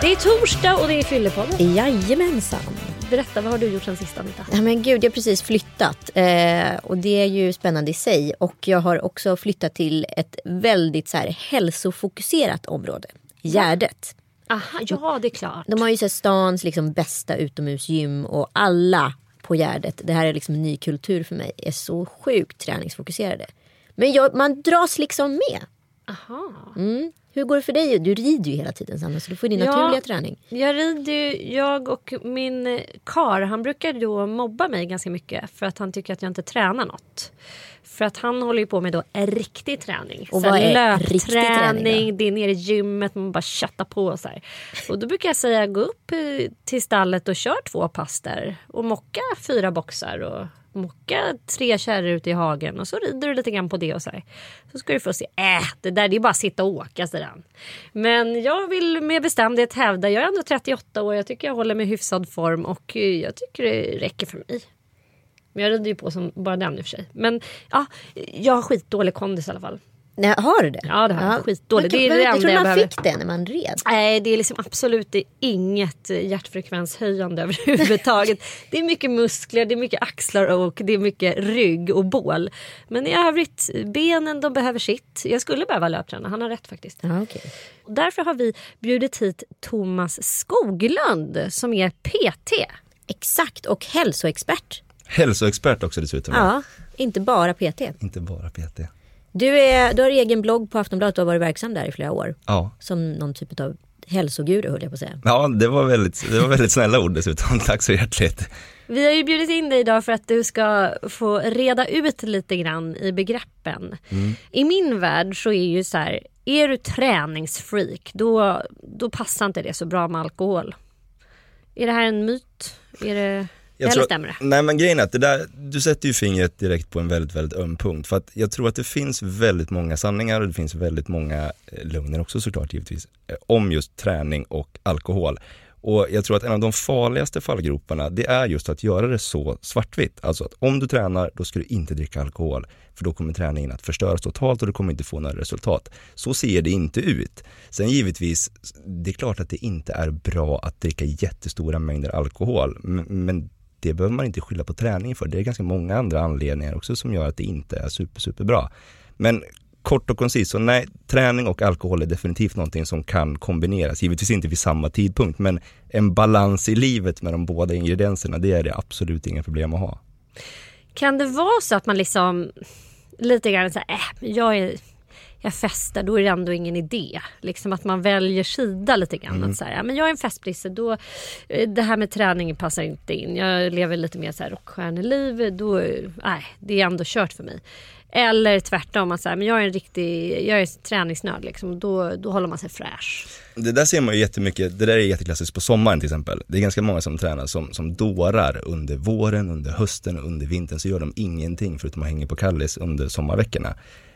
Det är torsdag och det är Fyllepodden. Jajamensan. Berätta, vad har du gjort sen sist Anita? Ja, men gud, jag har precis flyttat. Eh, och det är ju spännande i sig. Och jag har också flyttat till ett väldigt så här, hälsofokuserat område. Gärdet. Aha, ja det är klart. De har ju så här, stans liksom, bästa utomhusgym och alla på Gärdet. Det här är liksom en ny kultur för mig. Är så sjukt träningsfokuserade. Men jag, man dras liksom med. Aha. Mm. Hur går det för dig? Du rider ju hela tiden Sanna, så du får din Ja. naturliga träning. Jag rider ju, jag och min kar, han brukar då mobba mig ganska mycket för att han tycker att jag inte tränar något. För att han håller ju på med då riktig träning. Och vad är riktig träning löpträning, det är nere i gymmet, man bara köttar på så här. Och då brukar jag säga gå upp till stallet och kör två pass där. Och mocka fyra boxar och mocka tre kärror ute i hagen. Och så rider du lite grann på det och så här. Så ska du få se, äh, det där det är bara att sitta och åka sedan. Men jag vill med bestämdhet hävda, jag är ändå 38 år, jag tycker jag håller mig i hyfsad form och eh, jag tycker det räcker för mig. Men jag rider ju på som bara den i och för sig. Men ja, jag har skitdålig kondis i alla fall. Nej, har du det? Ja, det har jag. Skitdåligt. Men Det är det jag enda trodde jag man behöver. fick det när man red. Nej, det är liksom absolut det är inget hjärtfrekvenshöjande överhuvudtaget. det är mycket muskler, det är mycket axlar och det är mycket rygg och bål. Men i övrigt, benen de behöver sitt. Jag skulle behöva löpträna, han har rätt faktiskt. Ja, okej. Och därför har vi bjudit hit Thomas Skoglund som är PT. Exakt, och hälsoexpert. Hälsoexpert också dessutom. Ja, inte bara PT. Inte bara PT. Du, är, du har egen blogg på Aftonbladet och har varit verksam där i flera år. Ja. Som någon typ av hälsoguru höll jag på att säga. Ja, det var väldigt, det var väldigt snälla ord dessutom. Tack så hjärtligt. Vi har ju bjudit in dig idag för att du ska få reda ut lite grann i begreppen. I min värld så är ju så här, är du träningsfreak då, då passar inte det så bra med alkohol. Är det här en myt? Är det, eller tror- stämmer det? Nej men grejen är att det där, du sätter ju fingret direkt på en väldigt, väldigt öm punkt. För att jag tror att det finns väldigt många sanningar och det finns väldigt många eh, lögner också såklart givetvis. eh, Om just träning och alkohol. Och jag tror att en av de farligaste fallgroparna det är just att göra det så svartvitt. Alltså att om du tränar då ska du inte dricka alkohol. För då kommer träningen att förstöras totalt och du kommer inte få några resultat. Så ser det inte ut. Sen givetvis, det är klart att det inte är bra att dricka jättestora mängder alkohol. Men, men det behöver man inte skylla på träningen för. Det är ganska många andra anledningar också som gör att det inte är super, super bra. Men kort och koncist, så nej, träning och alkohol är definitivt någonting som kan kombineras. Givetvis inte vid samma tidpunkt, men en balans i livet med de båda ingredienserna, det är det absolut inga problem att ha. Kan det vara så att man liksom lite grann såhär, äh, jag är jag festar, då är det ändå ingen idé. Liksom att man väljer sida lite grann. Att så här, ja, men jag är en festbrisse, då, eh, det här med träning passar inte in. Jag lever lite mer så här rockstjärneliv, då, nej, det är ändå kört för mig. Eller tvärtom, att så här, men jag är en riktig, jag är träningsnörd liksom, då, då håller man sig fräsch. Det där ser man ju jättemycket, det där är jätteklassiskt på sommaren till exempel. Det är ganska många som tränar som, som dårar under våren, under hösten och under vintern så gör de ingenting förutom att hänga på Kallis under sommarveckorna.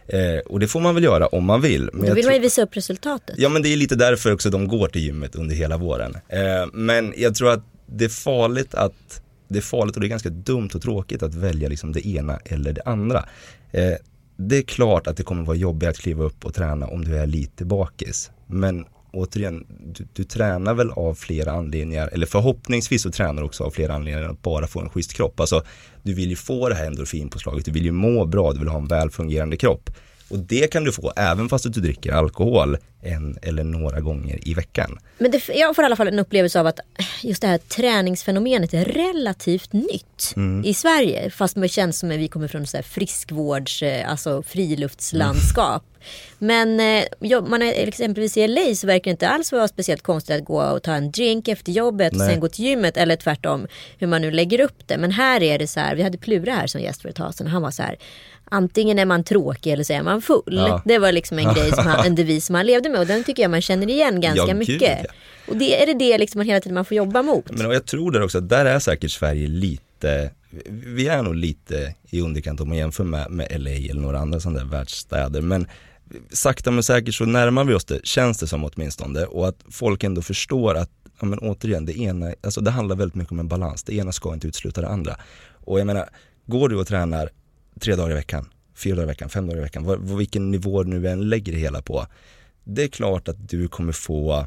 Eh, och det får man väl göra om man vill. Men Då vill man ju visa upp resultatet. Ja men det är lite därför också de går till gymmet under hela våren. Eh, men jag tror att det är farligt att, det är farligt och det är ganska dumt och tråkigt att välja liksom det ena eller det andra. Eh, det är klart att det kommer vara jobbigt att kliva upp och träna om du är lite bakis. Men återigen, du, du tränar väl av flera anledningar, eller förhoppningsvis så tränar du också av flera anledningar att bara få en schysst kropp. Alltså, du vill ju få det här endorfinpåslaget, du vill ju må bra, du vill ha en väl fungerande kropp. Och det kan du få även fast du dricker alkohol en eller några gånger i veckan. Men det, jag får i alla fall en upplevelse av att just det här träningsfenomenet är relativt nytt Mm. i Sverige. Fast det känns som att vi kommer från så här friskvårds, eh, alltså friluftslandskap. Men eh, man är exempelvis i LA så verkar det inte alls vara speciellt konstigt att gå och ta en drink efter jobbet och Nej. sen gå till gymmet eller tvärtom hur man nu lägger upp det. Men här är det så här, vi hade Plura här som gäst för ett tag sedan och han var så här Antingen är man tråkig eller så är man full. Ja. Det var liksom en grej som han, en devis som han levde med och den tycker jag man känner igen ganska Ja, mycket. ja. Och det är det det liksom man hela tiden man får jobba mot. Men och jag tror där också att där är säkert Sverige lite lite, vi är nog lite i underkant om man jämför med, med LA eller några andra sådana där världsstäder. Men sakta men säkert så närmar vi oss det, känns det som åtminstone. Och att folk ändå förstår att, ja men återigen, det ena, alltså det handlar väldigt mycket om en balans. Det ena ska inte utesluta det andra. Och jag menar, går du och tränar tre dagar i veckan, fyra dagar i veckan, fem dagar i veckan, vad, vilken nivå du nu än lägger det hela på. Det är klart att du kommer få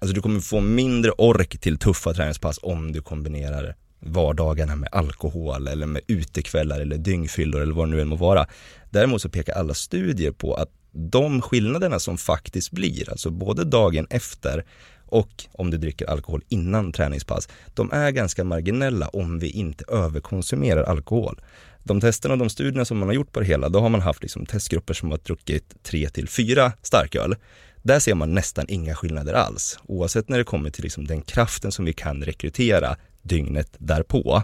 Alltså du kommer få mindre ork till tuffa träningspass om du kombinerar vardagarna med alkohol eller med utekvällar eller dyngfyllor eller vad det nu än må vara. Däremot så pekar alla studier på att de skillnaderna som faktiskt blir, alltså både dagen efter och om du dricker alkohol innan träningspass, de är ganska marginella om vi inte överkonsumerar alkohol. De testerna och de studierna som man har gjort på det hela, då har man haft liksom testgrupper som har druckit 3 till 4 starköl. Där ser man nästan inga skillnader alls, oavsett när det kommer till liksom den kraften som vi kan rekrytera dygnet därpå.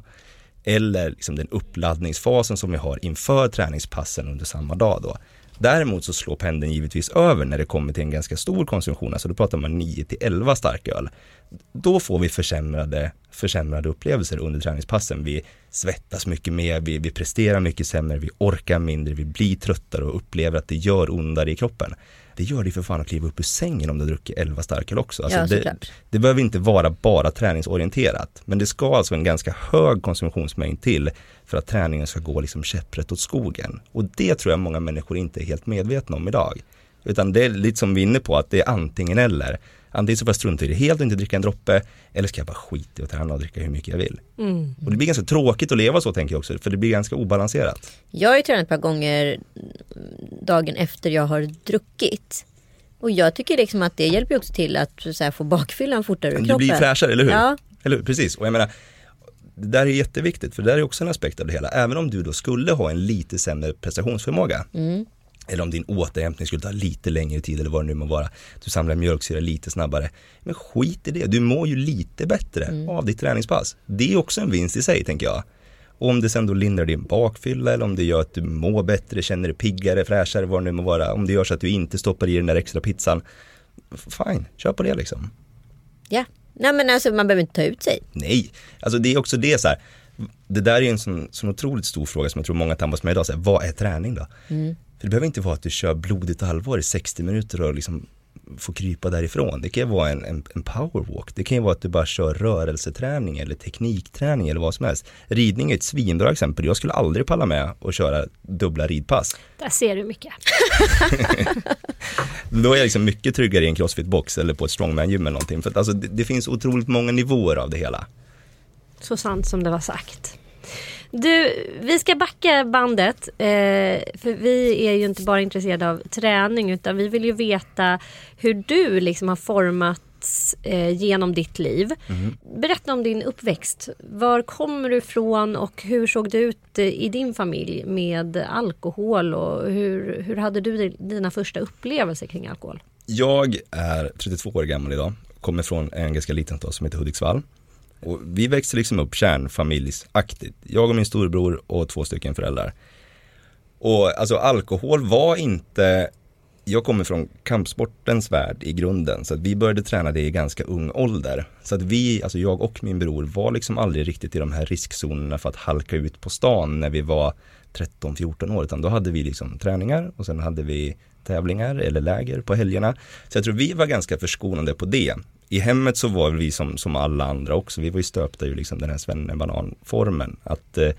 Eller liksom den uppladdningsfasen som vi har inför träningspassen under samma dag då. Däremot så slår pendeln givetvis över när det kommer till en ganska stor konsumtion, alltså då pratar man 9 till 11 starköl. Då får vi försämrade, försämrade upplevelser under träningspassen. Vi svettas mycket mer, vi, vi presterar mycket sämre, vi orkar mindre, vi blir tröttare och upplever att det gör ondare i kroppen det gör det för fan att kliva upp ur sängen om du har druckit 11 starköl också. Alltså ja, det, det behöver inte vara bara träningsorienterat. Men det ska alltså en ganska hög konsumtionsmängd till för att träningen ska gå liksom käpprätt åt skogen. Och det tror jag många människor inte är helt medvetna om idag. Utan det är lite som vi är inne på, att det är antingen eller. Antingen så får jag strunta i det helt och inte dricka en droppe eller ska jag bara skita i att träna och dricka hur mycket jag vill. Mm. Och det blir ganska tråkigt att leva så tänker jag också för det blir ganska obalanserat. Jag har ju tränat ett par gånger dagen efter jag har druckit. Och jag tycker liksom att det hjälper också till att få bakfyllan fortare ur kroppen. Du blir fräschare, eller hur? Ja. Eller hur? Precis. Och jag menar, det där är jätteviktigt för det där är också en aspekt av det hela. Även om du då skulle ha en lite sämre prestationsförmåga mm eller om din återhämtning skulle ta lite längre tid eller vad det nu må vara. Du samlar mjölksyra lite snabbare. Men skit i det, du mår ju lite bättre mm. av ditt träningspass. Det är också en vinst i sig tänker jag. Och om det sen då lindrar din bakfylla eller om det gör att du mår bättre, känner dig piggare, fräschare, vad det nu må vara. Om det gör så att du inte stoppar i den där extra pizzan. Fine, kör på det liksom. Ja, nej men alltså man behöver inte ta ut sig. Nej, alltså det är också det så här. Det där är en sån, sån otroligt stor fråga som jag tror många tampas med idag. Så här, vad är träning då? Mm. För det behöver inte vara att du kör blodigt allvar i 60 minuter och liksom får krypa därifrån. Det kan ju vara en, en, en powerwalk. Det kan ju vara att du bara kör rörelseträning eller teknikträning eller vad som helst. Ridning är ett svinbra exempel. Jag skulle aldrig palla med att köra dubbla ridpass. Där ser du mycket. Då är jag liksom mycket tryggare i en crossfit-box eller på ett strongman-gym eller någonting. För att alltså, det, det finns otroligt många nivåer av det hela. Så sant som det var sagt. Du, vi ska backa bandet. Eh, för vi är ju inte bara intresserade av träning utan vi vill ju veta hur du liksom har formats eh, genom ditt liv. Mm. Berätta om din uppväxt. Var kommer du ifrån och hur såg det ut eh, i din familj med alkohol och hur, hur hade du dina första upplevelser kring alkohol? Jag är 32 år gammal idag, kommer från en ganska liten stad som heter Hudiksvall. Och vi växte liksom upp kärnfamiljsaktigt. Jag och min storebror och två stycken föräldrar. Och alltså alkohol var inte, jag kommer från kampsportens värld i grunden, så att vi började träna det i ganska ung ålder. Så att vi, alltså jag och min bror var liksom aldrig riktigt i de här riskzonerna för att halka ut på stan när vi var 13-14 år, utan då hade vi liksom träningar och sen hade vi tävlingar eller läger på helgerna. Så jag tror vi var ganska förskonade på det i hemmet så var vi som, som alla andra också, vi var ju stöpta i liksom den här svennebanan-formen. Att eh,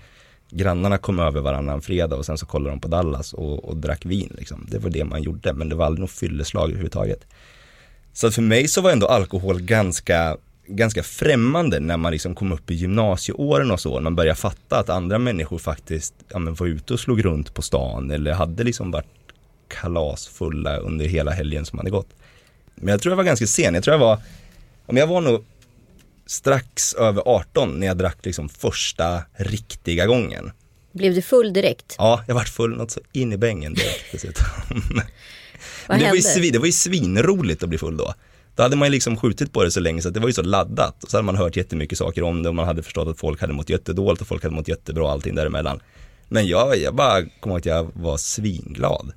grannarna kom över varannan fredag och sen så kollade de på Dallas och, och drack vin. Liksom. Det var det man gjorde, men det var aldrig något fylleslag överhuvudtaget. Så för mig så var ändå alkohol ganska, ganska främmande när man liksom kom upp i gymnasieåren och så. Man började fatta att andra människor faktiskt ja, men var ute och slog runt på stan eller hade liksom varit kalasfulla under hela helgen som hade gått. Men jag tror jag var ganska sen, jag tror jag var men jag var nog strax över 18 när jag drack liksom första riktiga gången. Blev du full direkt? Ja, jag vart full något så in i bängen direkt dessutom. Vad det, hände? var ju, det var ju svinroligt att bli full då. Då hade man ju liksom skjutit på det så länge så att det var ju så laddat. Och så hade man hört jättemycket saker om det och man hade förstått att folk hade mått jättedåligt och folk hade mått jättebra och allting däremellan. Men jag, jag bara kommer ihåg att jag var svinglad.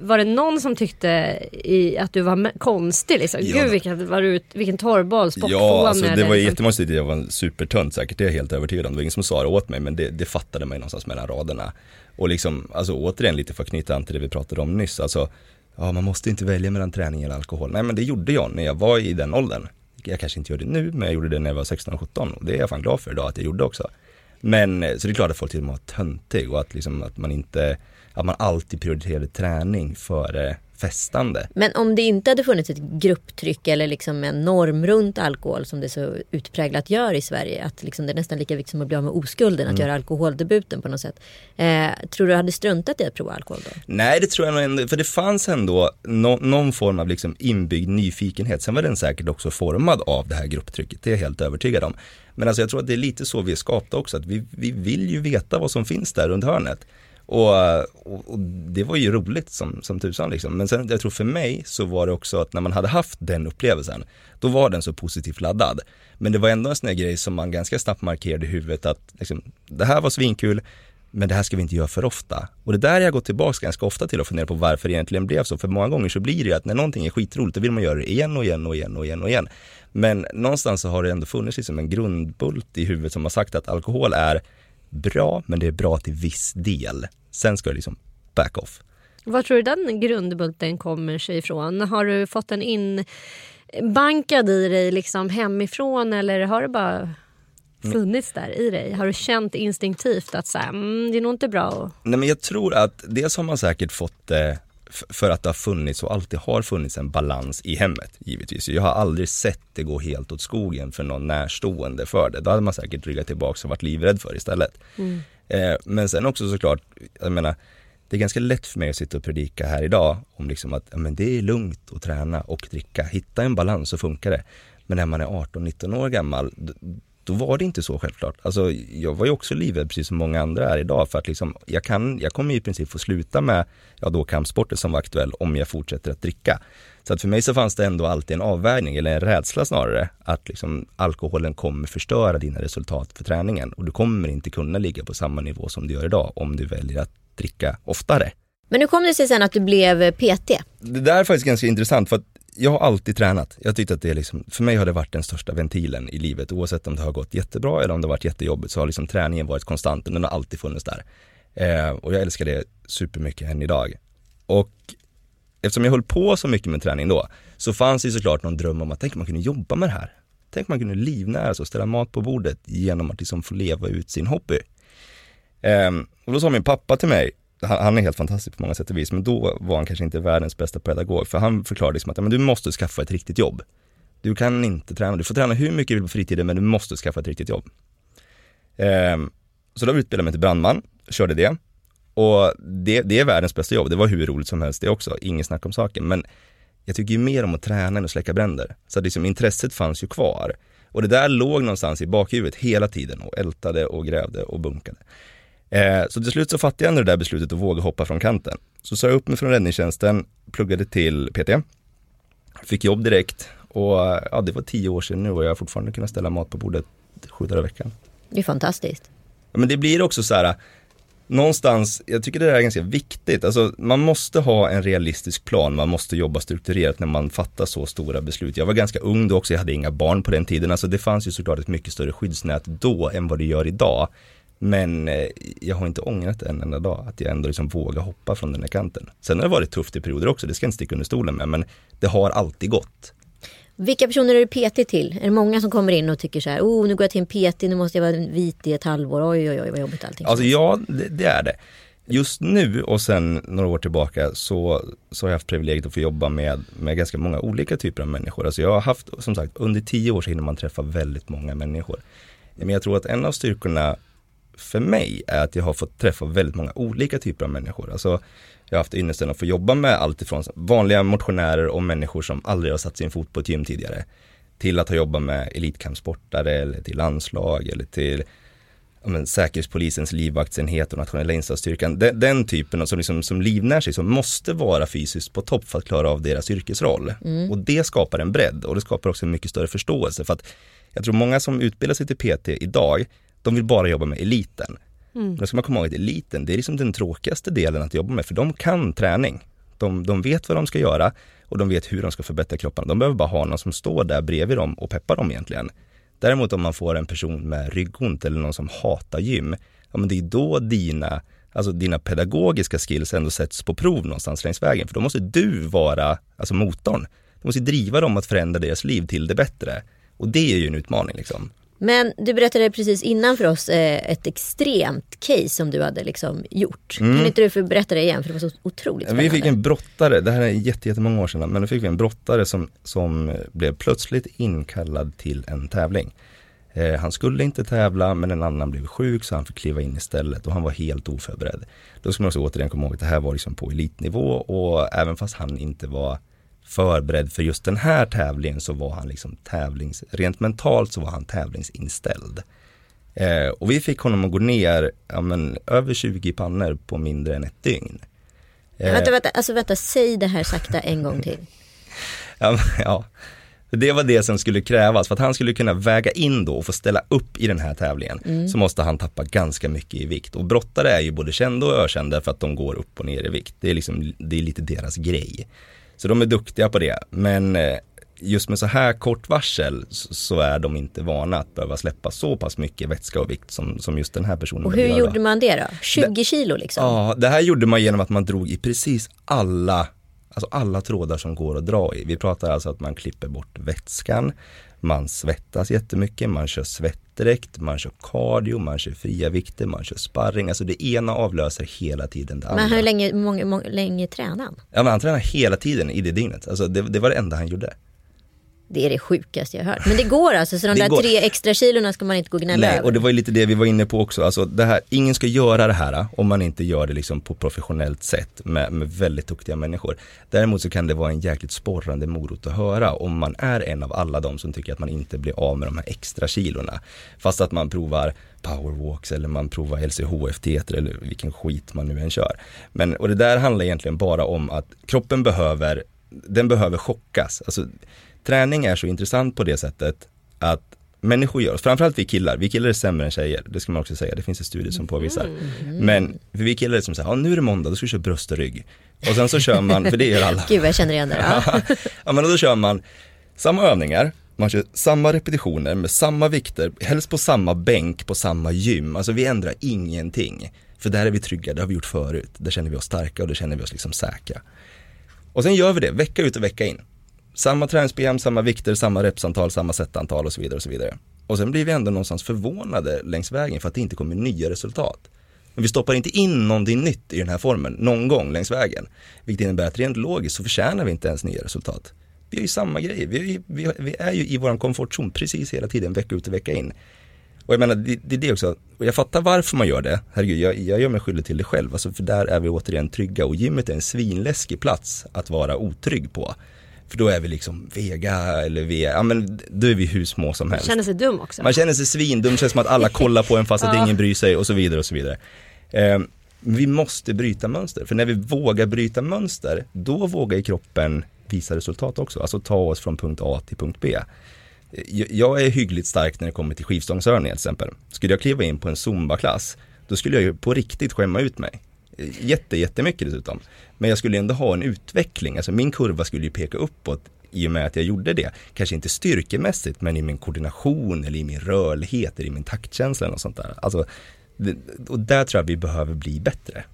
Var det någon som tyckte i, att du var konstig liksom? Ja. Gud vilken, var du, vilken torrboll, spockfåne Ja, alltså det eller var liksom. jättemånga som jag var supertunt säkert, det är jag helt övertygad om. Det var ingen som sa det åt mig, men det, det fattade mig någonstans mellan raderna. Och liksom, alltså återigen lite för att knyta an till det vi pratade om nyss, alltså, ja man måste inte välja mellan träning eller alkohol. Nej men det gjorde jag när jag var i den åldern. Jag kanske inte gör det nu, men jag gjorde det när jag var 16-17 och det är jag fan glad för idag att jag gjorde också. Men, eh, så det är klart att folk tyckte man var töntig och att liksom, att man inte, att man alltid prioriterade träning före festande. Men om det inte hade funnits ett grupptryck eller liksom en norm runt alkohol som det så utpräglat gör i Sverige. Att liksom det är nästan lika viktigt som att bli av med oskulden, att göra alkoholdebuten på något sätt. Eh, tror du hade struntat i att prova alkohol då? Nej det tror jag nog ändå, för det fanns ändå nå- någon form av liksom inbyggd nyfikenhet. Sen var den säkert också formad av det här grupptrycket, det är jag helt övertygad om. Men alltså jag tror att det är lite så vi är skapta också, att vi, vi vill ju veta vad som finns där runt hörnet. Och, och, och det var ju roligt som, som tusan liksom. Men sen jag tror för mig så var det också att när man hade haft den upplevelsen, då var den så positivt laddad. Men det var ändå en sån här grej som man ganska snabbt markerade i huvudet att liksom, det här var svinkul, men det här ska vi inte göra för ofta. Och det där har jag gått tillbaka ganska ofta till och funderat på varför det egentligen blev så. För många gånger så blir det ju att när någonting är skitroligt, då vill man göra det igen och igen och igen och igen och igen. Men någonstans så har det ändå funnits liksom en grundbult i huvudet som har sagt att alkohol är bra, men det är bra till viss del. Sen ska det liksom back off. Var tror du den grundbulten kommer sig ifrån? Har du fått den inbankad i dig liksom hemifrån eller har det bara funnits där i dig? Har du känt instinktivt att så här, mm, det är nog inte bra. Nej men jag tror att dels har man säkert fått det f- för att det har funnits och alltid har funnits en balans i hemmet givetvis. Jag har aldrig sett det gå helt åt skogen för någon närstående för det. Då hade man säkert ryggat tillbaka och varit livrädd för istället. Eh, men sen också såklart, jag menar, det är ganska lätt för mig att sitta och predika här idag om liksom att men det är lugnt att träna och dricka. Hitta en balans så funkar det. Men när man är 18-19 år gammal, då var det inte så självklart. Alltså, jag var ju också livrädd precis som många andra är idag för att liksom, jag, kan, jag kommer i princip få sluta med, ja då kampsporten som var aktuell om jag fortsätter att dricka. Så att för mig så fanns det ändå alltid en avvägning, eller en rädsla snarare, att liksom alkoholen kommer förstöra dina resultat för träningen och du kommer inte kunna ligga på samma nivå som du gör idag om du väljer att dricka oftare. Men hur kom det sig sen att du blev PT? Det där är faktiskt ganska intressant för att jag har alltid tränat. Jag tyckte att det liksom, för mig har det varit den största ventilen i livet. Oavsett om det har gått jättebra eller om det har varit jättejobbigt så har liksom träningen varit konstant. Den har alltid funnits där. Eh, och jag älskar det supermycket än idag. Och eftersom jag höll på så mycket med träning då, så fanns det såklart någon dröm om att tänk om man kunde jobba med det här. Tänk om man kunde livnära sig och ställa mat på bordet genom att liksom få leva ut sin hobby. Eh, och då sa min pappa till mig, han, är helt fantastisk på många sätt och vis, men då var han kanske inte världens bästa pedagog, för han förklarade liksom att men du måste skaffa ett riktigt jobb. Du kan inte träna, du får träna hur mycket du vill på fritiden, men du måste skaffa ett riktigt jobb. Ehm, så då utbildade jag mig till brandman, körde det. Och det, det är världens bästa jobb, det var hur roligt som helst det också, Inget snack om saken. Men jag tycker ju mer om att träna än att släcka bränder. Så att liksom intresset fanns ju kvar. Och det där låg någonstans i bakhuvudet hela tiden och ältade och grävde och bunkade. Eh, så till slut så fattade jag ändå det där beslutet att våga hoppa från kanten. Så sa jag upp mig från räddningstjänsten, pluggade till PT, fick jobb direkt och ja, det var tio år sedan nu och jag har fortfarande kunnat ställa mat på bordet sju dagar i veckan. Det är fantastiskt. Ja, men det blir också så här, någonstans, jag tycker det där är ganska viktigt, alltså man måste ha en realistisk plan, man måste jobba strukturerat när man fattar så stora beslut. Jag var ganska ung då också, jag hade inga barn på den tiden, alltså det fanns ju såklart ett mycket större skyddsnät då än vad det gör idag. Men eh, jag har inte ångrat en enda dag att jag ändå liksom vågar hoppa från den här kanten. Sen har det varit tufft i perioder också, det ska jag inte sticka under stolen med, men det har alltid gått. Vilka personer är du PT till? Är det många som kommer in och tycker så här, oh nu går jag till en PT, nu måste jag vara vit i ett halvår, oj oj oj vad jobbigt allting. Alltså ja, det, det är det. Just nu och sen några år tillbaka så, så har jag haft privilegiet att få jobba med, med ganska många olika typer av människor. Alltså jag har haft, som sagt, under tio år så hinner man träffa väldigt många människor. Men jag tror att en av styrkorna för mig är att jag har fått träffa väldigt många olika typer av människor. Alltså jag har haft ynnesten att få jobba med allt ifrån vanliga motionärer och människor som aldrig har satt sin fot på ett gym tidigare. Till att ha jobbat med elitkampsportare eller till landslag eller till ja, men, Säkerhetspolisens livvaktsenhet och nationella insatsstyrkan. Den, den typen som, liksom, som livnär sig, som måste vara fysiskt på topp för att klara av deras yrkesroll. Och det skapar en bredd och det skapar också en mycket större förståelse. För att jag tror många som utbildar sig till PT idag, de vill bara jobba med eliten. Men då ska man komma ihåg att eliten, det är liksom den tråkigaste delen att jobba med, för de kan träning. de, de vet vad de ska göra och de vet hur de ska förbättra kropparna. De behöver bara ha någon som står där bredvid dem och peppar dem egentligen. Däremot om man får en person med ryggont eller någon som hatar gym, ja men det är då dina, alltså dina pedagogiska skills ändå sätts på prov någonstans längs vägen. För då måste du vara, alltså motorn. Du måste driva dem att förändra deras liv till det bättre. Och det är ju en utmaning liksom. Men du berättade precis innan för oss eh, ett extremt case som du hade liksom gjort. Mm. Kan inte du berätta det igen för det var så otroligt spännande. Vi fick en brottare, det här är jätte, jättemånga år sedan, men då fick vi en brottare som, som blev plötsligt inkallad till en tävling. Eh, han skulle inte tävla men en annan blev sjuk så han fick kliva in istället och han var helt oförberedd. Då ska man också återigen komma ihåg att det här var liksom på elitnivå och även fast han inte var förberedd för just den här tävlingen så var han liksom tävlings, rent mentalt så var han tävlingsinställd. Eh, och vi fick honom att gå ner ja, men, över 20 pannor på mindre än ett dygn. Eh, Vänta, vänta, alltså vänta, säg det här sakta en gång till. ja, men, ja. Det var det som skulle krävas för att han skulle kunna väga in då och få ställa upp i den här tävlingen så måste han tappa ganska mycket i vikt och brottare är ju både kända och ökända för att de går upp och ner i vikt. Det är liksom, det är lite deras grej. Så de är duktiga på det men eh, just med så här kort varsel så är de inte vana att behöva släppa så pass mycket vätska och vikt som, som just den här personen Och hur gjorde man det då? 20 kilo liksom? Ja, det här gjorde man genom att man drog i precis alla, alltså alla trådar som går att dra i. Vi pratar alltså att man klipper bort vätskan, man svettas jättemycket, man kör svettdräkt, man kör cardio, man kör fria vikter, man kör sparring. Alltså det ena avlöser hela tiden det andra. Men hur länge, många, länge tränade han? Ja, men han tränade hela tiden i det dygnet. Alltså det, det var det enda han gjorde. Det är det sjukaste jag har hört. Men det går alltså, så de Det där går. tre extra kilorna ska man inte gå och gnälla Nej, över? och det var ju lite det vi var inne på också. Alltså det här, ingen ska göra det här om man inte gör det liksom på professionellt sätt med, med väldigt duktiga människor. Däremot så kan det vara en jäkligt sporrande morot att höra om man är en av alla de som tycker att man inte blir av med de här extra kilorna. Fast att man provar powerwalks eller man provar LCHF eller vilken skit man nu än kör. Men, och det där handlar egentligen bara om att kroppen behöver, den behöver chockas. Alltså, träning är så intressant på det sättet att människor gör, framförallt vi killar, vi killar är sämre än tjejer, det ska man också säga, det finns en studie som påvisar. Men för vi killar är som säger, ja nu är det måndag, då ska vi köra bröst och rygg. Och sen så kör man, för det gör alla. Gud jag känner igen det. Ja. ja men då kör man samma övningar, man kör samma repetitioner med samma vikter, helst på samma bänk, på samma gym. Alltså vi ändrar ingenting. För där är vi trygga, det har vi gjort förut. Där känner vi oss starka och då känner vi oss liksom säkra. Och sen gör vi det vecka ut och vecka in. Samma träningsprogram, samma vikter, samma repsantal, samma setantal och så vidare och så vidare. Och sen blir vi ändå någonstans förvånade längs vägen för att det inte kommer nya resultat. Men vi stoppar inte in någonting nytt i den här formen någon gång längs vägen. Vilket innebär att rent logiskt så förtjänar vi inte ens nya resultat. Vi är ju samma grej, vi är ju, vi, vi är ju i vår komfortzon precis hela tiden, vecka ut och vecka in. Och jag menar, det, det är det också, och jag fattar varför man gör det, herregud, jag, jag gör mig skyldig till det själv, alltså för där är vi återigen trygga och gymmet är en svinläskig plats att vara otrygg på. För då är vi liksom vega eller vi, ja men då är vi hur små som helst. Känner sig dum också. Man känner sig svindum, känns som att alla kollar på en fast att ingen bryr sig och så vidare och så vidare. Eh, vi måste bryta mönster, för när vi vågar bryta mönster, då vågar kroppen visa resultat också, alltså ta oss från punkt A till punkt B. Jag- Jag är hyggligt stark när det kommer till skivstångsövningar till exempel. Skulle jag kliva in på en zumba-klass, då skulle jag ju på riktigt skämma ut mig. Jätte, jättemycket dessutom. Men jag skulle ändå ha en utveckling, alltså min kurva skulle ju peka uppåt i och med att jag gjorde det. Kanske inte styrkemässigt, men i min koordination eller i min rörlighet eller i min taktkänsla och sånt där. Alltså, och där tror jag vi behöver bli bättre.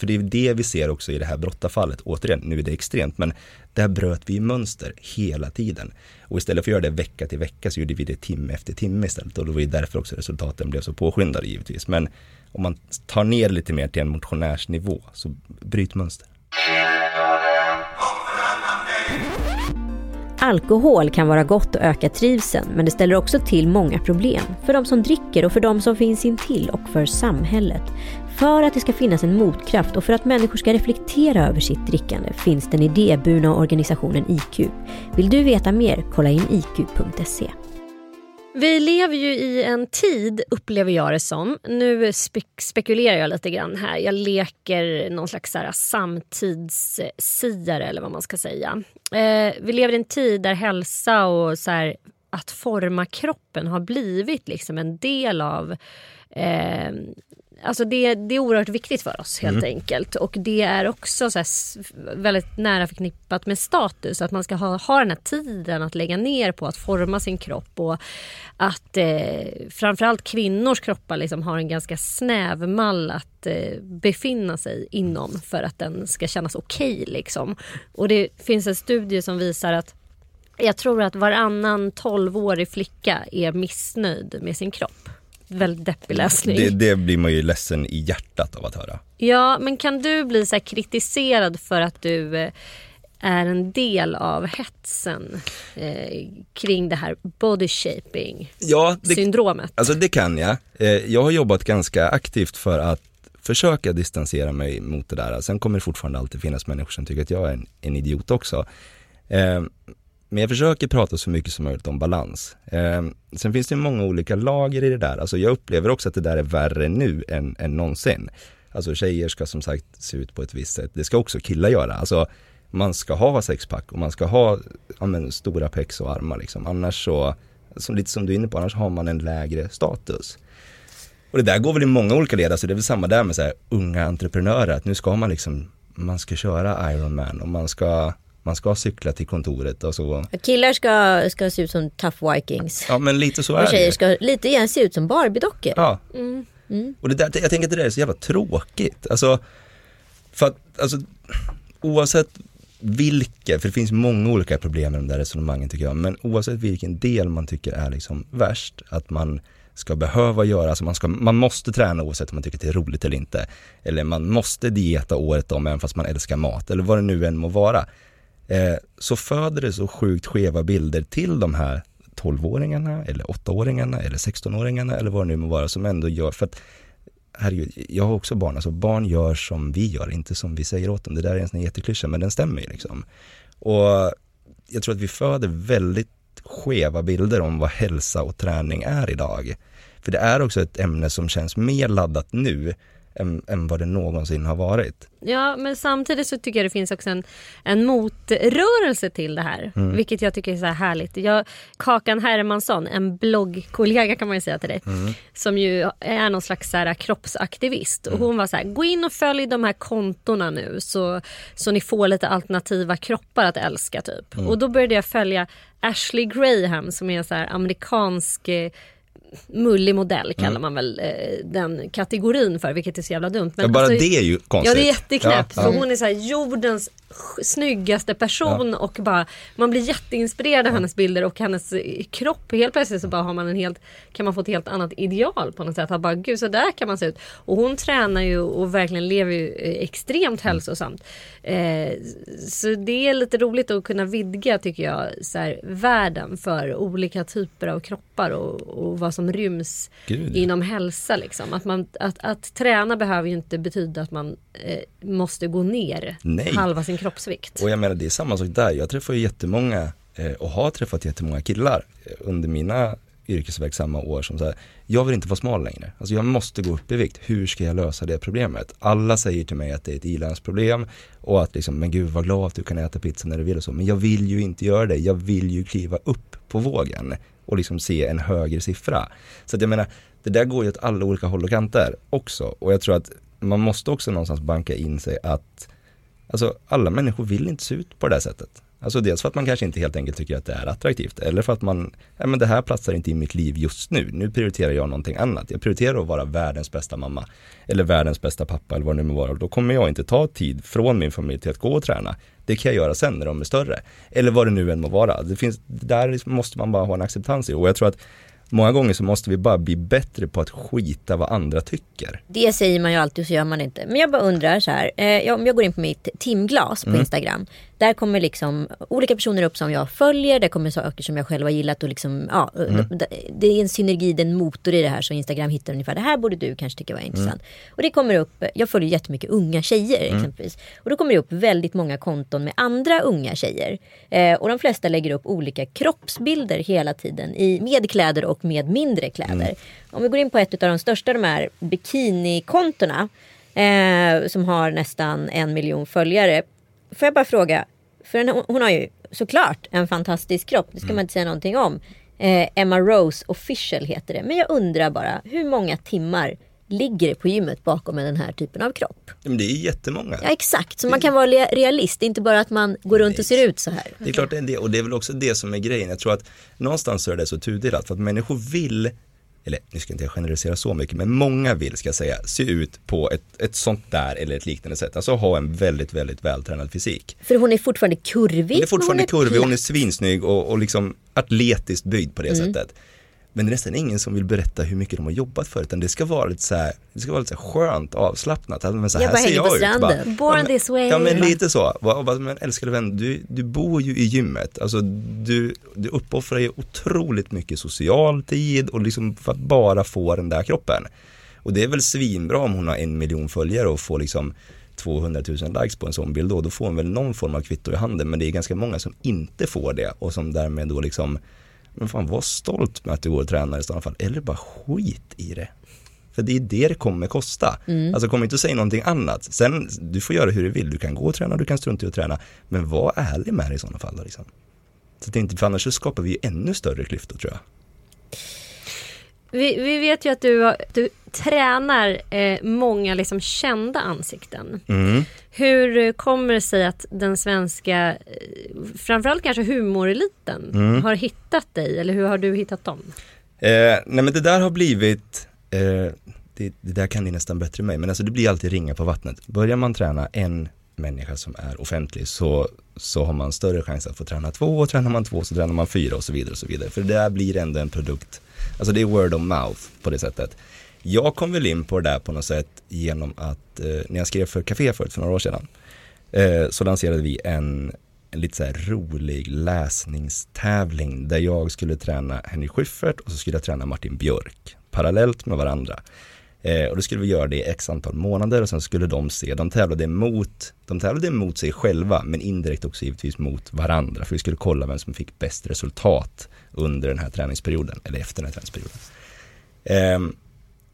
För det är det vi ser också i det här brottarfallet. Återigen, nu är det extremt, men där bröt vi mönster hela tiden. Och istället för att göra det vecka till vecka så gjorde vi det timme efter timme istället. Och det var ju därför också resultaten blev så påskyndade givetvis. Men om man tar ner lite mer till en motionärsnivå, så bryt mönster. Alkohol kan vara gott och öka trivseln men det ställer också till många problem. För de som dricker och för de som finns intill och för samhället. För att det ska finnas en motkraft och för att människor ska reflektera över sitt drickande finns den idéburna organisationen IQ. Vill du veta mer? Kolla in iq.se. Vi lever ju i en tid, upplever jag det som. Nu spe- spekulerar jag lite grann här. Jag leker någon slags här samtidssiare eller vad man ska säga. Eh, vi lever i en tid där hälsa och så här, att forma kroppen har blivit liksom en del av eh, Alltså det, det är oerhört viktigt för oss helt Mm. enkelt. Och det är också så väldigt nära förknippat med status. Att man ska ha, ha den här tiden att lägga ner på att forma sin kropp. Och att eh, framförallt kvinnors kroppar liksom har en ganska snäv mall att eh, befinna sig inom för att den ska kännas okej. liksom. Och det finns en studie som visar att jag tror att varannan 12-årig flicka är missnöjd med sin kropp. Väldigt deppig läsning. Det, det blir man ju ledsen i hjärtat av att höra. Ja, men kan du bli så här kritiserad för att du eh, är en del av hetsen eh, kring det här body shaping Ja, det, syndromet? Alltså det kan jag. Eh, Jag har jobbat ganska aktivt för att försöka distansera mig mot det där. Sen kommer det fortfarande alltid finnas människor som tycker att jag är en, en idiot också. Eh, men jag försöker prata så mycket som möjligt om balans. Eh, Sen finns det många olika lager i det där. Alltså jag upplever också att det där är värre nu än, än någonsin. Alltså tjejer ska som sagt se ut på ett visst sätt. Det ska också killar göra. Alltså man ska ha sexpack och man ska ha ja, men, stora pex och armar liksom. Annars så, som, lite som du är inne på, annars har man en lägre status. Och det där går väl i många olika led, alltså det är väl samma där med så här, unga entreprenörer, att nu ska man liksom, man ska köra Ironman och man ska, man ska cykla till kontoret och så. Killar ska, ska se ut som tough vikings. Ja men lite så är Och det. tjejer ska lite grann se ut som Barbie-dockor. Ja. Mm. Och det där, jag tänker att det där är så jävla tråkigt. Alltså, för att, alltså, oavsett vilka, för det finns många olika problem med de där resonemangen tycker jag, men oavsett vilken del man tycker är liksom värst, att man ska behöva göra, alltså man, ska, man måste träna oavsett om man tycker att det är roligt eller inte. Eller man måste dieta året om även fast man älskar mat, eller vad det nu än må vara. Eh, så föder det så sjukt skeva bilder till de här 12-åringarna eller 8-åringarna eller 16-åringarna eller vad det nu må vara som ändå gör, för att herregud, jag har också barn, alltså barn gör som vi gör, inte som vi säger åt dem. Det där är en sån jätteklyscha, men den stämmer ju liksom. Och jag tror att vi föder väldigt skeva bilder om vad hälsa och träning är idag. För det är också ett ämne som känns mer laddat nu än, än vad det någonsin har varit. Ja, men samtidigt så tycker jag det finns också en, en motrörelse till det här. Mm. Vilket jag tycker är så här härligt. Jag, Kakan Hermansson, en bloggkollega kan man ju säga till dig. Mm. Som ju är någon slags så här kroppsaktivist. Mm. Och hon var så här, gå in och följ de här kontona nu. Så, så ni får lite alternativa kroppar att älska typ. Mm. Och då började jag följa Ashley Graham som är en så här amerikansk eh, mullig modell kallar Mm. man väl eh, den kategorin för, vilket är så jävla dumt. Ja, bara alltså- det är ju konstigt. Ja det är jätteknäppt. Ja, För ja. hon är så här jordens snyggaste person och bara man blir jätteinspirerad av hennes bilder och hennes eh, kropp. Helt plötsligt så bara har man en helt, kan man få ett helt annat ideal på något sätt. Att bara gud så där kan man se ut. Och hon tränar ju och verkligen lever ju eh, extremt hälsosamt. Eh, så det är lite roligt att kunna vidga tycker jag så här, världen för olika typer av kroppar och, och vad som ryms Gud. inom hälsa. Liksom. Att, man, att, att träna behöver ju inte betyda att man eh, måste gå ner Nej. halva sin kroppsvikt. Och jag menar det är samma sak där, jag träffar ju jättemånga eh, och har träffat jättemånga killar eh, under mina yrkesverksamma år som säger jag vill inte vara smal längre. Alltså jag måste gå upp i vikt. Hur ska jag lösa det problemet? Alla säger till mig att det är ett ilandsproblem och att liksom, men gud vad glad att du kan äta pizza när du vill och så. Men jag vill ju inte göra det. Jag vill ju kliva upp på vågen och liksom se en högre siffra. Så att jag menar, det där går ju åt alla olika håll och kanter också. Och jag tror att man måste också någonstans banka in sig att Alltså alla människor vill inte se ut på det där sättet. Alltså dels för att man kanske inte helt enkelt tycker att det är attraktivt eller för att man, ja men det här platsar inte i mitt liv just nu. Nu prioriterar jag någonting annat. Jag prioriterar att vara världens bästa mamma eller världens bästa pappa eller vad det nu må vara. Då kommer jag inte ta tid från min familj till att gå och träna. Det kan jag göra sen när de är större. Eller vad det nu än må vara. Det finns, där måste man bara ha en acceptans i och jag tror att många gånger så måste vi bara bli bättre på att skita vad andra tycker. Det säger man ju alltid och så gör man inte. Men jag bara undrar så här. Eh, om jag går in på mitt timglas på Instagram. Där kommer liksom olika personer upp som jag följer. Där kommer saker som jag själv har gillat. Och liksom, ja, det, det är en synergi, det är en motor i det här. Så Instagram hittar ungefär. Det här borde du kanske tycka var intressant. Och det kommer upp. Jag följer jättemycket unga tjejer exempelvis. Och då kommer det upp väldigt många konton med andra unga tjejer. Eh, och de flesta lägger upp olika kroppsbilder hela tiden. I, med kläder och med mindre kläder. Om vi går in på ett av de största de här bikinikontona. Eh, som har nästan en miljon följare. Får jag bara fråga. För hon, hon har ju såklart en fantastisk kropp. Det ska man inte säga någonting om. Eh, Emma Rose official heter det. Men jag undrar bara. Hur många timmar ligger det på gymmet bakom den här typen av kropp? Men det är jättemånga. Ja exakt, så man kan vara realist, inte bara att man går runt och ser ut så här. Det är klart det är det och det är väl också det som är grejen. Jag tror att någonstans så är det så tudelat för att människor vill eller nu ska inte jag generalisera så mycket, men många vill, ska jag säga, se ut på ett, ett sånt där eller ett liknande sätt. Alltså ha en väldigt, väldigt vältränad fysik. För hon är fortfarande kurvig. Hon är fortfarande men kurvig, hon är platt. svinsnygg och, och liksom atletiskt byggd på det Mm. sättet. Men det är nästan ingen som vill berätta hur mycket de har jobbat för utan det ska vara lite så här, det ska vara lite så här skönt, avslappnat. Men så Jag här bara ser hänger på jag ut. stranden. Born ja, men, this way. Ja men lite så. Men älskade vän, du, du bor ju i gymmet. Alltså du, du uppoffrar ju otroligt mycket social tid och liksom för att bara få den där kroppen. Och det är väl svinbra om hon har en miljon följare och får liksom 200 000 likes på en sån bild då, då får hon väl någon form av kvitto i handen. Men det är ganska många som inte får det och som därmed då liksom, men fan var stolt med att du går och tränar i sådana fall. Eller bara skit i det. För det är det det kommer kosta. Alltså kom inte och säg någonting annat. Sen, du får göra hur du vill. Du kan gå och träna, du kan strunta i att träna. Men var ärlig med det i sådana fall då liksom. Så att det inte, för annars så skapar vi ju ännu större klyftor tror jag. Vi, vi vet ju att du, du tränar eh, många liksom kända ansikten. Mm. Hur kommer det sig att den svenska, eh, framförallt kanske humoreliten, Mm. har hittat dig? Eller hur har du hittat dem? Eh, nej men det där har blivit, eh, det, det där kan ni nästan bättre än mig, men alltså det blir alltid ringa på vattnet. Börjar man träna en människa som är offentlig så, så har man större chans att få träna två och tränar man två så tränar man fyra och så vidare och så vidare. För det där blir ändå en produkt, alltså det är word of mouth på det sättet. Jag kom väl in på det där på något sätt genom att, eh, när jag skrev för Café förut för några år sedan, eh, så lanserade vi en, en lite så här rolig läsningstävling där jag skulle träna Henrik Schyffert och så skulle jag träna Martin Björk parallellt med varandra. Eh, och då skulle vi göra det i x antal månader och sen skulle de se, de tävlade mot, de tävlade mot sig själva men indirekt också givetvis mot varandra för vi skulle kolla vem som fick bäst resultat under den här träningsperioden eller efter den här träningsperioden. Ehm,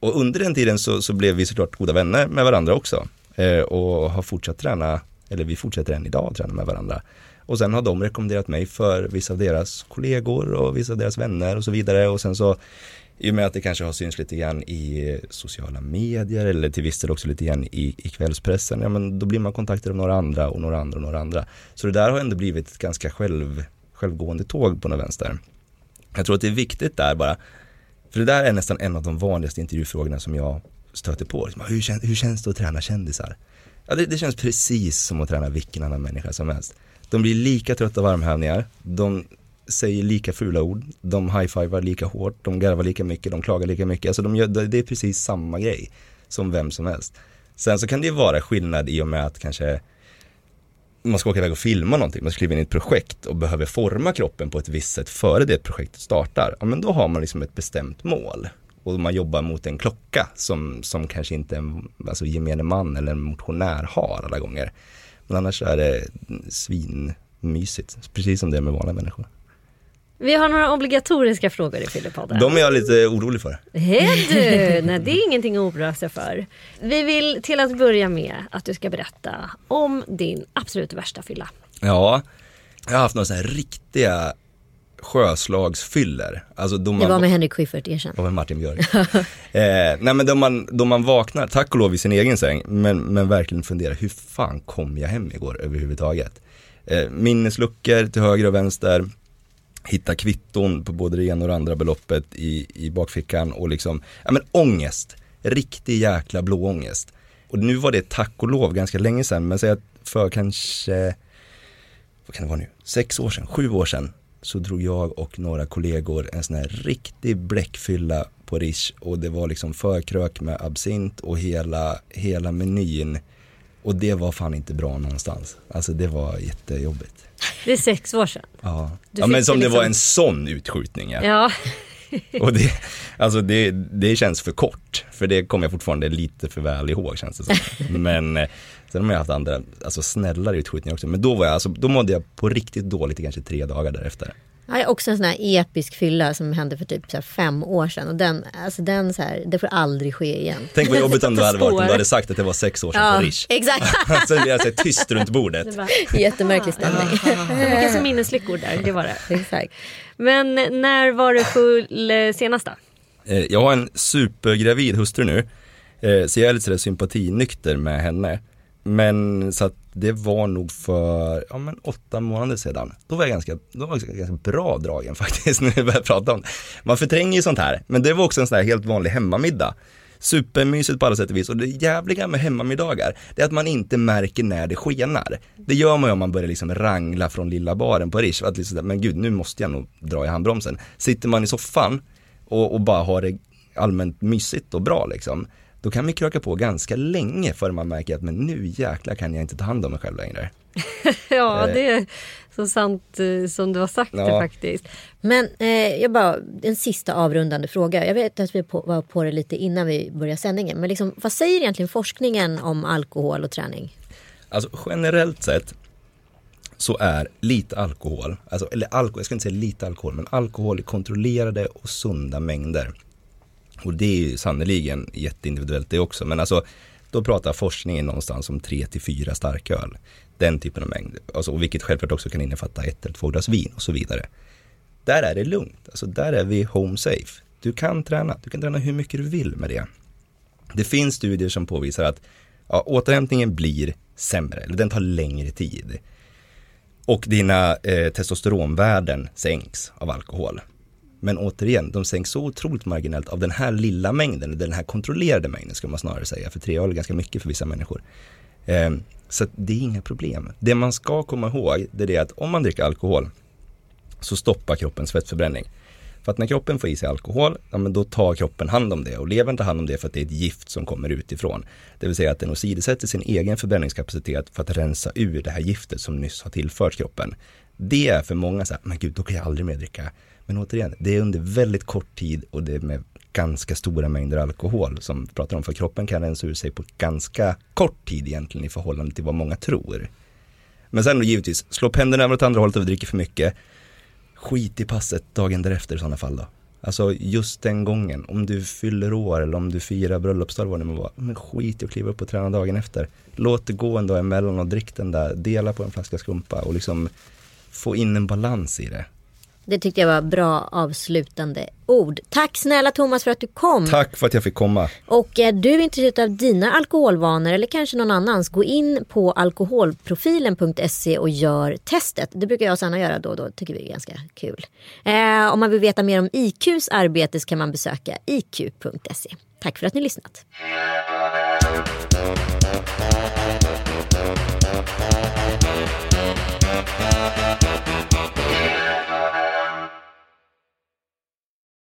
och under den tiden så, så blev vi såklart goda vänner med varandra också eh, och har fortsatt träna, eller vi fortsätter än idag att träna med varandra. Och sen har de rekommenderat mig för vissa av deras kollegor och vissa av deras vänner och så vidare och sen så i och med att det kanske har synts lite grann i sociala medier eller till viss del också lite grann i, i kvällspressen, ja men då blir man kontaktad av några andra och några andra och några andra. Så det där har ändå blivit ett ganska själv, självgående tåg på något vänster. Jag tror att det är viktigt där bara, för det där är nästan en av de vanligaste intervjufrågorna som jag stöter på. Liksom, Hur, kän, hur känns det att träna kändisar? Ja, det, det känns precis som att träna vilken annan människa som helst. De blir lika trötta av armhävningar, de säger lika fula ord, de high-fivar lika hårt, de garvar lika mycket, de klagar lika mycket. Alltså de gör, det är precis samma grej som vem som helst. Sen så kan det ju vara skillnad i och med att kanske man ska åka iväg och filma någonting, man ska kliva in i ett projekt och behöver forma kroppen på ett visst sätt före det projektet startar. Ja men då har man liksom ett bestämt mål. Och man jobbar mot en klocka som, som kanske inte en alltså gemene man eller en motionär har alla gånger. Men annars är det svinmysigt, precis som det är med vanliga människor. Vi har några obligatoriska frågor i Fyllepodden. De är jag lite orolig för. Är du? Nej, det är ingenting att oroa sig för. Vi vill till att börja med att du ska berätta om din absolut värsta fylla. Ja, jag har haft några sådana här riktiga sjöslagsfyller. Alltså då man Det var med Henrik Schyffert, erkänn. Det var med Martin Björk. eh, nej men då man, då man vaknar, tack och lov i sin egen säng, men, men verkligen funderar, hur fan kom jag hem igår överhuvudtaget? Eh, minnesluckor till höger och vänster, hitta kvitton på både det ena och det andra beloppet i, i bakfickan och liksom, ja men ångest, riktig jäkla blåångest. Och nu var det tack och lov ganska länge sedan, men säg att för kanske, vad kan det vara nu, sex år sedan, sju år sedan, så drog jag och några kollegor en sån här riktig bläckfylla på Rish och det var liksom förkrök med absint och hela, hela menyn. Och det var fan inte bra någonstans. Alltså det var jättejobbigt. Det är sex år sedan. Ja, ja men som det det var liksom- en sån utskjutning ja. Ja, Och det, alltså det, det känns för kort, för det kommer jag fortfarande lite för väl ihåg känns det som. Men eh, sen har jag haft andra, alltså snällare utskjutningar också. Men då var jag, alltså, då mådde jag på riktigt dåligt i kanske tre dagar därefter. Jag har också en sån här episk fylla som hände för typ så här fem år sedan. Och den, alltså den så här, det får aldrig ske igen. Tänk vad jobbigt om det hade varit om du hade sagt att det var sex år sedan på Rish. exakt. Sen blir jag så här tyst runt bordet. det var, Jättemärklig stämning. vilka som minneslyckor där, det var det. exakt. Men när var du full eh, senast då? Eh, Jag har en supergravid hustru nu. Eh, så jag är lite sådär sympatinykter med henne. Men så att det var nog för, ja men åtta månader sedan. Då var jag ganska, då var jag ganska bra dragen faktiskt när vi började prata om det. Man förtränger ju sånt här, men det var också en sån här helt vanlig hemmamiddag. Supermysigt på alla sätt och vis och det jävliga med hemmamiddagar, det är att man inte märker när det skenar. Det gör man ju om man börjar liksom rangla från lilla baren på Rish, att liksom, men gud nu måste jag nog dra i handbromsen. Sitter man i soffan och, och bara har det allmänt mysigt och bra liksom, då kan vi kröka på ganska länge för man märker att men nu jäklar kan jag inte ta hand om mig själv längre. ja, det är så sant eh, som du har sagt ja. det faktiskt. Men eh, jag bara, en sista avrundande fråga. Jag vet att vi på, var på det lite innan vi började sändningen. Men liksom, vad säger egentligen forskningen om alkohol och träning? Alltså generellt sett så är lite alkohol, alltså, eller alkohol, jag ska inte säga lite alkohol, men alkohol i kontrollerade och sunda mängder och det är ju sannerligen jätteindividuellt det också. Men alltså, då pratar forskningen någonstans om 3-4 starköl. Den typen av mängd. Alltså, och vilket självklart också kan innefatta ett eller två glas vin och så vidare. Där är det lugnt. Alltså, där är vi home safe. Du kan träna. Du kan träna hur mycket du vill med det. Det finns studier som påvisar att ja, återhämtningen blir sämre, eller den tar längre tid. Och dina eh, testosteronvärden sänks av alkohol. Men återigen, de sänks så otroligt marginellt av den här lilla mängden, den här kontrollerade mängden ska man snarare säga, för tre öl är ganska mycket för vissa människor. Ehm, så det är inga problem. Det man ska komma ihåg, det är det att om man dricker alkohol så stoppar kroppens fettförbränning. För att när kroppen får i sig alkohol, ja, men då tar kroppen hand om det och levern tar hand om det för att det är ett gift som kommer utifrån. Det vill säga att den åsidosätter sin egen förbränningskapacitet för att rensa ur det här giftet som nyss har tillförts kroppen. Det är för många så här, men gud, då kan jag aldrig mer dricka men återigen, det är under väldigt kort tid och det är med ganska stora mängder alkohol som vi pratar om. För kroppen kan rensa ur sig på ganska kort tid egentligen i förhållande till vad många tror. Men sen då givetvis, slå pendeln över åt andra hållet och vi dricker för mycket. Skit i passet dagen därefter i sådana fall då. Alltså just den gången, om du fyller år eller om du firar bröllopsdag vad det må vara. Men skit i att kliva upp och träna dagen efter. Låt det gå en dag emellan och drick den där, dela på en flaska skumpa och liksom få in en balans i det. Det tyckte jag var bra avslutande ord. Tack snälla Thomas för att du kom. Tack för att jag fick komma. Och är du intresserad av dina alkoholvanor eller kanske någon annans, gå in på alkoholprofilen.se och gör testet. Det brukar jag och Sanna göra då och då, tycker vi är ganska kul. Eh, om man vill veta mer om IQs arbete så kan man besöka iq.se. Tack för att ni lyssnat.